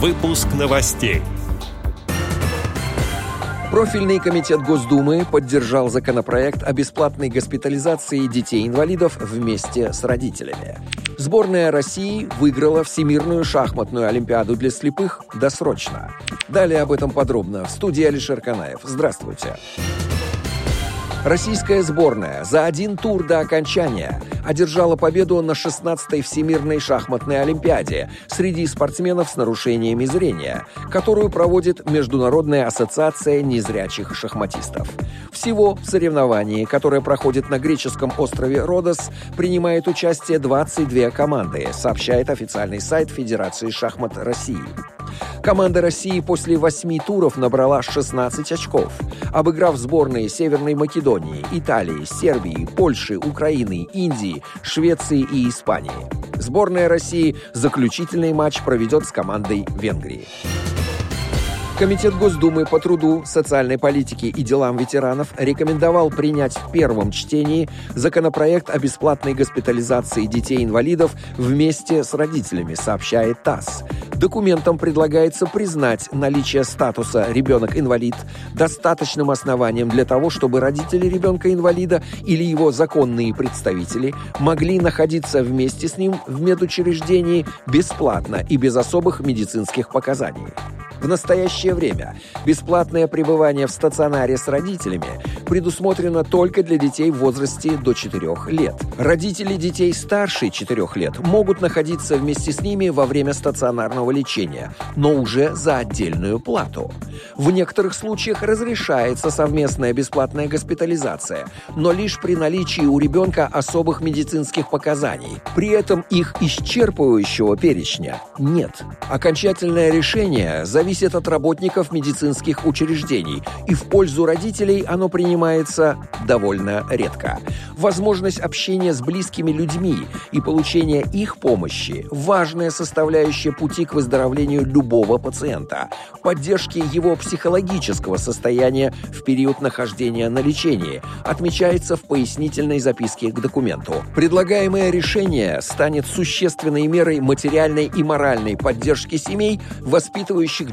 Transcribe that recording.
Выпуск новостей. Профильный комитет Госдумы поддержал законопроект о бесплатной госпитализации детей-инвалидов вместе с родителями. Сборная России выиграла Всемирную шахматную олимпиаду для слепых досрочно. Далее об этом подробно в студии Алишер Канаев. Здравствуйте. Российская сборная за один тур до окончания одержала победу на 16-й Всемирной шахматной олимпиаде среди спортсменов с нарушениями зрения, которую проводит Международная ассоциация незрячих шахматистов. Всего в соревновании, которое проходит на греческом острове Родос, принимает участие 22 команды, сообщает официальный сайт Федерации шахмат России. Команда России после восьми туров набрала 16 очков, обыграв сборные Северной Македонии, Италии, Сербии, Польши, Украины, Индии, Швеции и Испании. Сборная России заключительный матч проведет с командой Венгрии. Комитет Госдумы по труду, социальной политике и делам ветеранов рекомендовал принять в первом чтении законопроект о бесплатной госпитализации детей-инвалидов вместе с родителями, сообщает ТАСС. Документом предлагается признать наличие статуса «ребенок-инвалид» достаточным основанием для того, чтобы родители ребенка-инвалида или его законные представители могли находиться вместе с ним в медучреждении бесплатно и без особых медицинских показаний. В настоящее время бесплатное пребывание в стационаре с родителями предусмотрено только для детей в возрасте до 4 лет. Родители детей старше 4 лет могут находиться вместе с ними во время стационарного лечения, но уже за отдельную плату. В некоторых случаях разрешается совместная бесплатная госпитализация, но лишь при наличии у ребенка особых медицинских показаний. При этом их исчерпывающего перечня нет. Окончательное решение зависит от работников медицинских учреждений, и в пользу родителей оно принимается довольно редко. Возможность общения с близкими людьми и получение их помощи – важная составляющая пути к выздоровлению любого пациента, поддержки его психологического состояния в период нахождения на лечении, отмечается в пояснительной записке к документу. Предлагаемое решение станет существенной мерой материальной и моральной поддержки семей, воспитывающих